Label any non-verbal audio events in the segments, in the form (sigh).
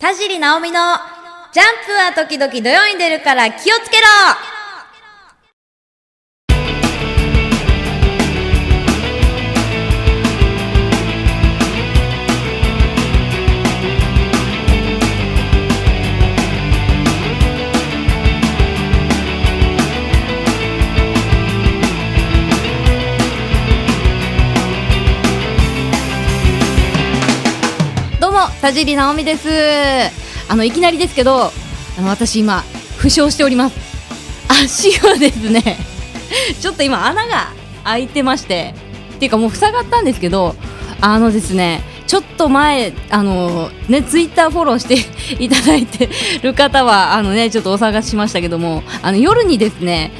田尻直美のジャンプは時々土曜に出るから気をつけろも田尻直美です。あのいきなりですけどあの私今負傷しております。足がですね。ちょっと今穴が開いてまして。っていうかもう塞がったんですけどあのですねちょっと前あのねツイッターフォローしていただいてる方はあのねちょっとお探ししましたけどもあの夜にですね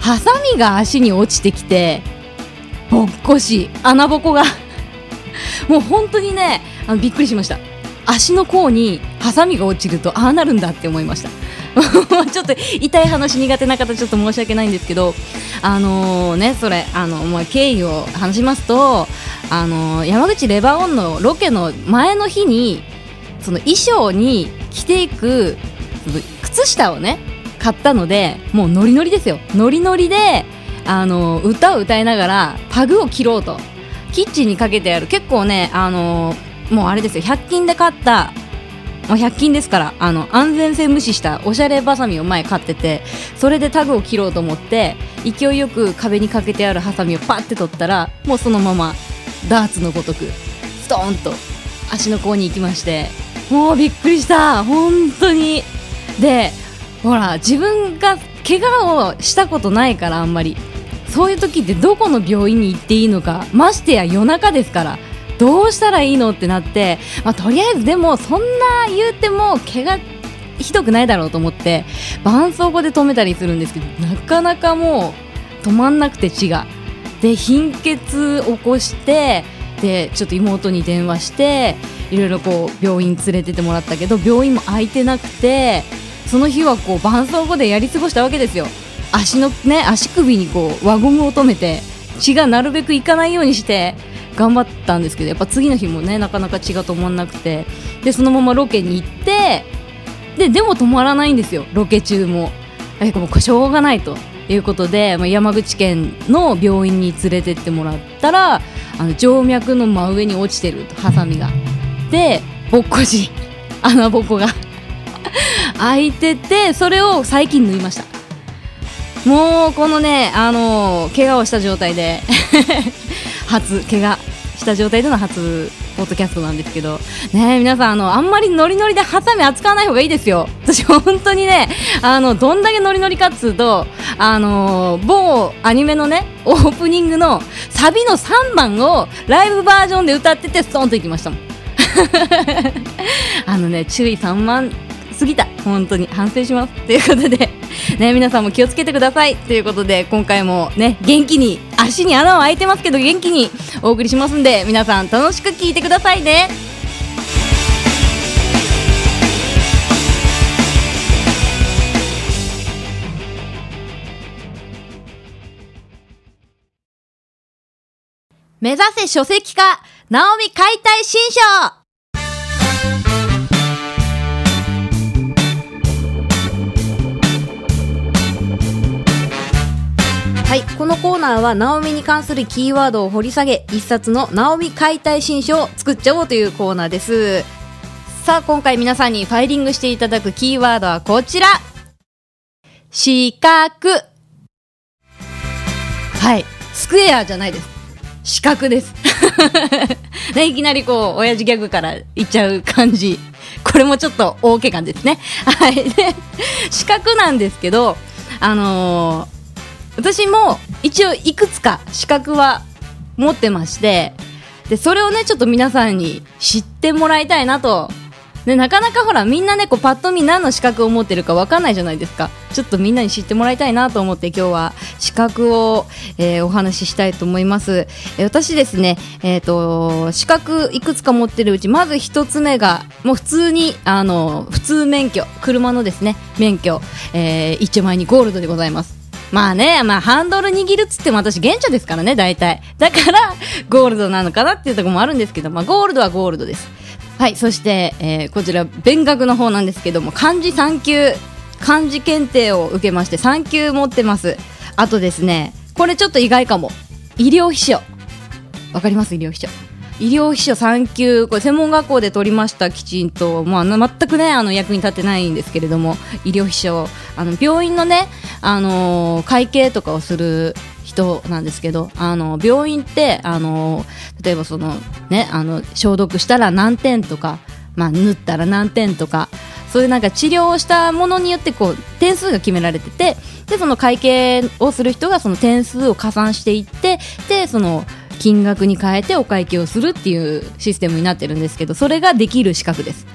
ハサミが足に落ちてきてぼっこし穴ぼこが。もう本当にねあのびっくりしました。足の甲にハサミが落ちるとああなるんだって思いました。(laughs) ちょっと痛い話苦手な方ちょっと申し訳ないんですけどあのーねそれあの、まあ、経緯を話しますとあのー山口レバーオンのロケの前の日にその衣装に着ていく靴下をね買ったのでもうノリノリですよ。ノリノリであの歌を歌いながらタグを切ろうと。キッチンにかけてある結構ねあのもうあれですよ。100均で買ったもう100均ですからあの安全性無視したおしゃれバサミを前買っててそれでタグを切ろうと思って勢いよく壁にかけてあるハサミをパッて取ったらもうそのままダーツのごとくストーンと足の甲に行きましてもうびっくりした。本当に。でほら自分が怪我をしたことないからあんまり。そういう時ってどこの病院に行っていいのかましてや夜中ですからどうしたらいいのってなって、まあ、とりあえずでもそんな言うても怪我ひどくないだろうと思って絆創膏で止めたりするんですけどなかなかもう止まんなくて血が。で貧血起こしてでちょっと妹に電話していろいろこう病院連れてってもらったけど病院も空いてなくてその日はこう絆創膏でやり過ごしたわけですよ。足のね足首にこう輪ゴムを止めて血がなるべくいかないようにして頑張ったんですけどやっぱ次の日もねなかなか血が止まんなくて。でそのままロケに行ってででも止まらないんですよ。ロケ中も。えもうしょうがないと。いうことで、まあ、山口県の病院に連れてってもらったらあの静脈の真上に落ちてると。ハサミが。でぼっこし穴ぼこが。(laughs) 開いててそれを最近縫いました。もうこのねあの怪我をした状態で。初怪我した状態での初ポッドキャストなんですけど。ね皆さんあのあんまりノリノリでハサミ扱わない方がいいですよ。私本当にねあのどんだけノリノリかっつうとあの某アニメのねオープニングのサビの3番をライブバージョンで歌っててストーンといきましたもん。(laughs) あのね注意散漫すぎた。本当に反省します。ということで。(laughs) ね皆さんも気をつけてください。ということで今回もね元気に足に穴は開いてますけど元気にお送りしますんで皆さん楽しく聞いてくださいね。目指せ書籍化ナオミ解体新書はい、このコーナーは、ナオミに関するキーワードを掘り下げ、一冊のナオミ解体新書を作っちゃおうというコーナーです。さあ、今回皆さんにファイリングしていただくキーワードはこちら。四角。はい、スクエアじゃないです。四角です。(laughs) ね、いきなりこう、親父ギャグから言っちゃう感じ。これもちょっと大怪我ですね。はい。で、四角なんですけど、あの私も一応いくつか資格は持ってましてでそれをねちょっと皆さんに知ってもらいたいなと。でなかなかほらみんなねこうパッと見何の資格を持ってるかわかんないじゃないですか。ちょっとみんなに知ってもらいたいなと思って今日は。資格を、えーお話ししたいと思います、えー私ですねえっ、と資格いくつか持ってるうちまず一つ目がもう普通にあの普通免許。車のですね免許、えー、一丁前にゴールドでございます。まあね、まあハンドル握るっつっても私現茶ですからね、大体。だから、ゴールドなのかなっていうところもあるんですけど、まあゴールドはゴールドです。はいそして、えーこちら勉学の方なんですけども漢字3級漢字検定を受けまして3級持ってます。あとですねこれちょっと意外かも。医療秘書。わかります？医療秘書。医療秘書3級これ専門学校で取りましたきちんと、まあ、な全くねあの役に立ってないんですけれども医療秘書あの病院のね、あの会計とかをする人なんですけどあの病院って、あの例えばその、ね、あの消毒したら何点とか、まあ、縫ったら何点とかそういうなんか治療をしたものによってこう点数が決められててでその会計をする人がその点数を加算していってでその金額に変えてお会計をするっていうシステムになってるんですけどそれができる資格です。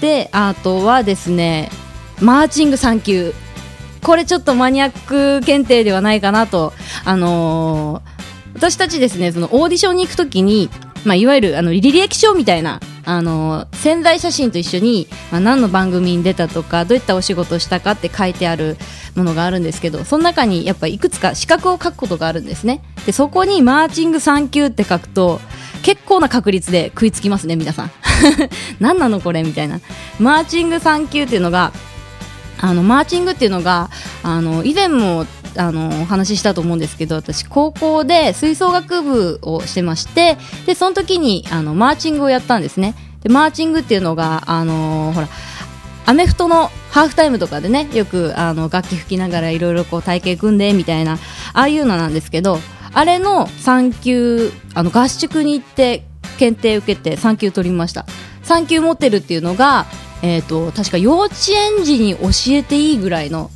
であとはですねマーチング3級これちょっとマニアック検定ではないかなと。あのー私たちですねそのオーディションに行くときに、まあ、いわゆるあの履歴書みたいなあの潜在写真と一緒に、まあ、何の番組に出たとかどういったお仕事をしたかって書いてあるものがあるんですけどその中にやっぱいくつか資格を書くことがあるんですね。でそこにマーチング3級って書くと結構な確率で食いつきますね皆さん。(laughs) 何なのこれ？みたいな。マーチング3級っていうのがあのマーチングっていうのがあの以前もあのお話ししたと思うんですけど私高校で吹奏楽部をしてましてでその時にあのマーチングをやったんですね。でマーチングっていうのがあのほらアメフトのハーフタイムとかでねよくあの楽器吹きながらいろいろこう体型組んでみたいなああいうのなんですけどあれの3級あの合宿に行って検定受けて3級取りました。3級持ってるっていうのが、えー、と確か幼稚園児に教えていいぐらいの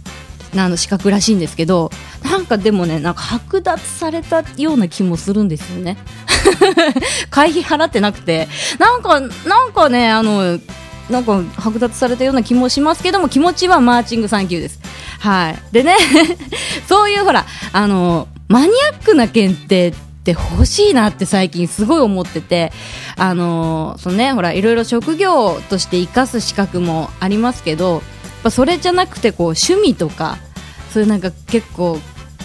あの資格らしいんですけどなんかでもねなんか剥奪されたような気もするんですよね。(laughs) 会費払ってなくて。なんかなんかねあのなんか剥奪されたような気もしますけども気持ちはマーチング3級です。はい。でね (laughs) そういうほらあのマニアックな検定って欲しいなって最近すごい思っててあのそのねほらいろいろ職業として生かす資格もありますけどぱそれじゃなくてこう趣味とかそういうなんか結構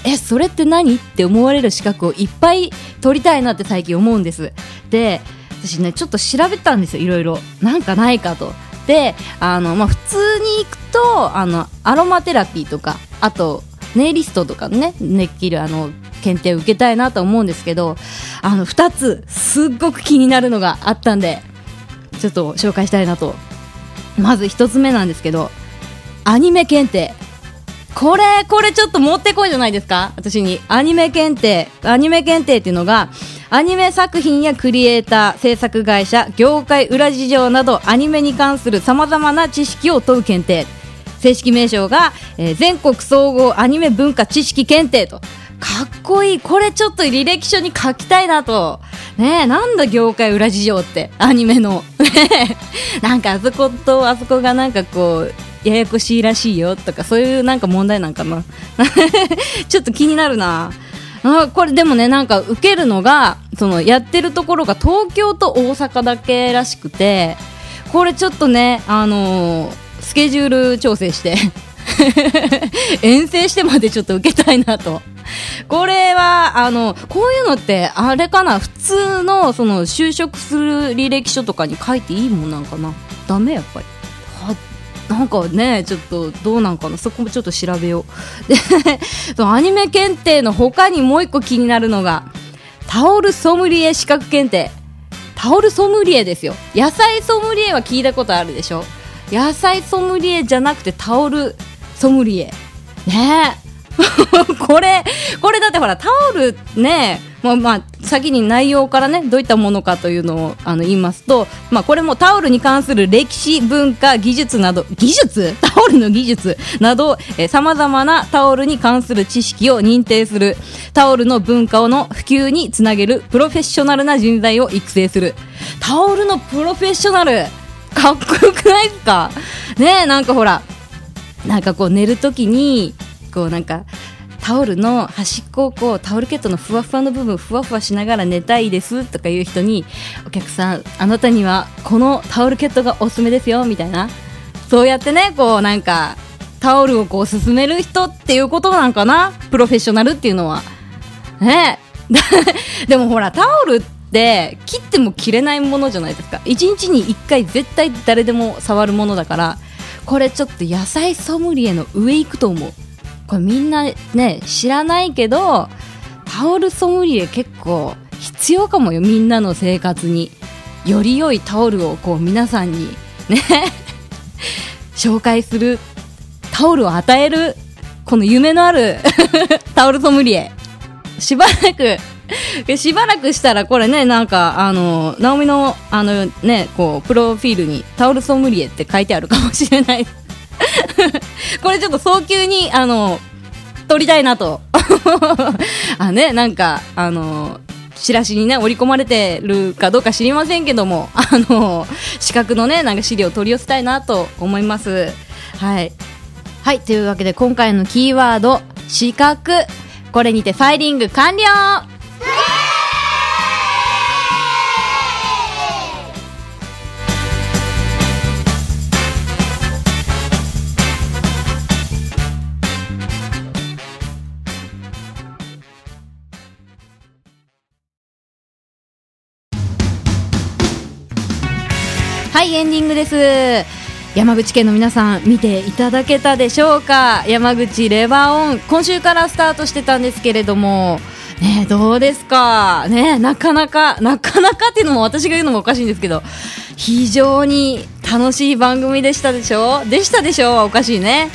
えそれって何って思われる資格をいっぱい取りたいなって最近思うんです。で私ねちょっと調べたんですよいろいろ。なんかないかと。であの、まあ、普通に行くとあのアロマテラピーとかあとネイリストとかねできるあの検定を受けたいなと思うんですけどあの2つすっごく気になるのがあったんでちょっと紹介したいなと。まず1つ目なんですけどアニメ検定。これこれちょっと持ってこいじゃないですか？私に。アニメ検定。アニメ検定っていうのがアニメ作品やクリエイター制作会社業界裏事情などアニメに関するさまざまな知識を問う検定。正式名称が、えー全国総合アニメ文化知識検定と。かっこいい。これちょっと履歴書に書きたいなと。ねえなんだ業界裏事情って。アニメの。なんかあそことあそこがなんかこうややこしいらしいよとかそういうなんか問題なんかな (laughs) ちょっと気になるなあこれでもねなんか受けるのがそのやってるところが東京と大阪だけらしくてこれちょっとねあのースケジュール調整して (laughs) 遠征してまでちょっと受けたいなと。これは、あの、こういうのって、あれかな、普通の、その、就職する履歴書とかに書いていいもんなんかな？ダメやっぱり。なんかね、ちょっと、どうなんかなそこもちょっと調べよう。で、そのアニメ検定の他にもう一個気になるのが、タオルソムリエ資格検定。タオルソムリエですよ。野菜ソムリエは聞いたことあるでしょ？野菜ソムリエじゃなくてタオルソムリエ。ねえ。(laughs) これ、これだってほら、タオルね、まあ、まあ、先に内容からね、どういったものかというのをあの言いますと、まあ、これもタオルに関する歴史、文化、技術など、技術？(laughs) タオルの技術？など、さまざまなタオルに関する知識を認定する、タオルの文化をの普及につなげるプロフェッショナルな人材を育成する。タオルのプロフェッショナル？かっこよくないですか？ねえ、なんかほら、なんかこう寝るときに、こうなんか、タオルの端っこをこうタオルケットのふわふわの部分ふわふわしながら寝たいですとかいう人にお客さんあなたにはこのタオルケットがおすすめですよみたいな。そうやってねこうなんかタオルをこう勧める人っていうことなんかな？プロフェッショナルっていうのは。ね。え (laughs) でもほらタオルって切っても切れないものじゃないですか。1日に1回絶対誰でも触るものだからこれちょっと野菜ソムリエの上行くと思う。これみんなね知らないけどタオルソムリエ結構必要かもよみんなの生活に。より良いタオルをこう皆さんにね (laughs) 紹介するタオルを与えるこの夢のある (laughs) タオルソムリエ。しばらくしばらくしたらこれねなんかあのナオミのあのねこうプロフィールにタオルソムリエって書いてあるかもしれない。(laughs) これちょっと早急にあの撮りたいなと。(laughs) あねなんかあのチラシにね織り込まれてるかどうか知りませんけども (laughs) あの資格のねなんか資料を取り寄せたいなと思います。はい。はいというわけで今回のキーワード資格。これにてファイリング完了はいエンディングです。山口県の皆さん見ていただけたでしょうか？山口レバーオン。今週からスタートしてたんですけれども。ねどうですか？ねなかなかなかなかっていうのも私が言うのもおかしいんですけど。非常に楽しい番組でしたでしょ？でしたでしょ？おかしいね。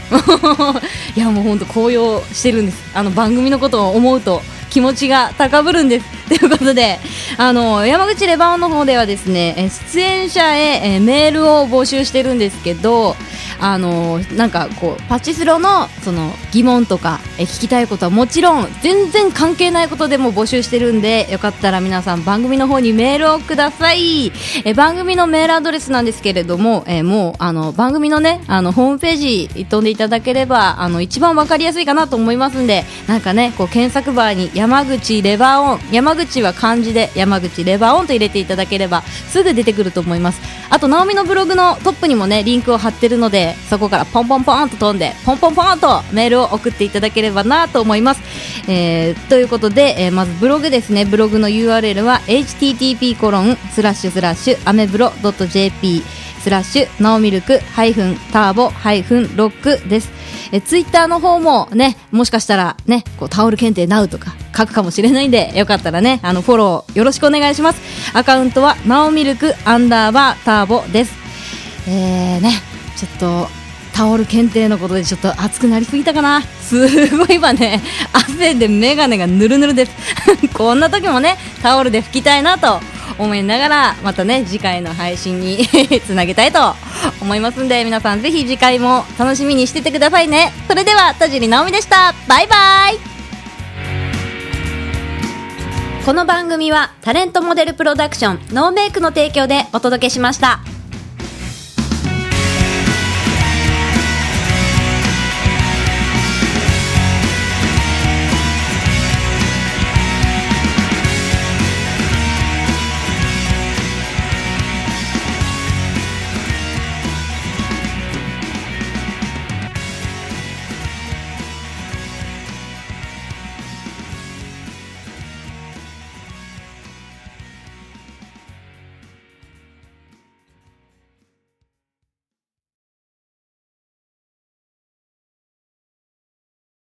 (laughs) いやもう本当高揚してるんです。あの番組のことを思うと気持ちが高ぶるんです。ということで、あの、山口レバーの方ではですね、出演者へメールを募集してるんですけど、あのなんかこうパチスロのその疑問とかえ聞きたいことはもちろん全然関係ないことでも募集してるんでよかったら皆さん番組の方にメールをください。え番組のメールアドレスなんですけれどもえもうあの番組のねあのホームページ飛んでいただければあの一番わかりやすいかなと思いますんでなんかねこう検索バーに山口レバーオン山口は漢字で山口レバーオンと入れていただければすぐ出てくると思います。あと直美のブログのトップにもねリンクを貼ってるのでそこからポンポンポンと飛んでポンポンポンとメールを送っていただければなと思います、えー、ということで、えー、まずブログですね。ブログの URL は http コロンスラッシュスラッシュアメブロ .jp スラッシュナオミルクハイフンターボハイフンロックです。えツイッターの方もねもしかしたらねこうタオル検定ナウとか書くかもしれないんでよかったらねあのフォローよろしくお願いします。アカウントはナオミルクアンダーバーターボです。えーねちょっとタオル検定のことでちょっと熱くなりすぎたかな。すごい今ね汗で眼鏡がぬるぬるです。(laughs) こんな時もねタオルで拭きたいなと思いながらまたね次回の配信に (laughs) つなげたいと思いますんで皆さんぜひ次回も楽しみにしててくださいね。それでは田尻直美でした。バイバイ。この番組はタレントモデルプロダクションノーメイクの提供でお届けしました。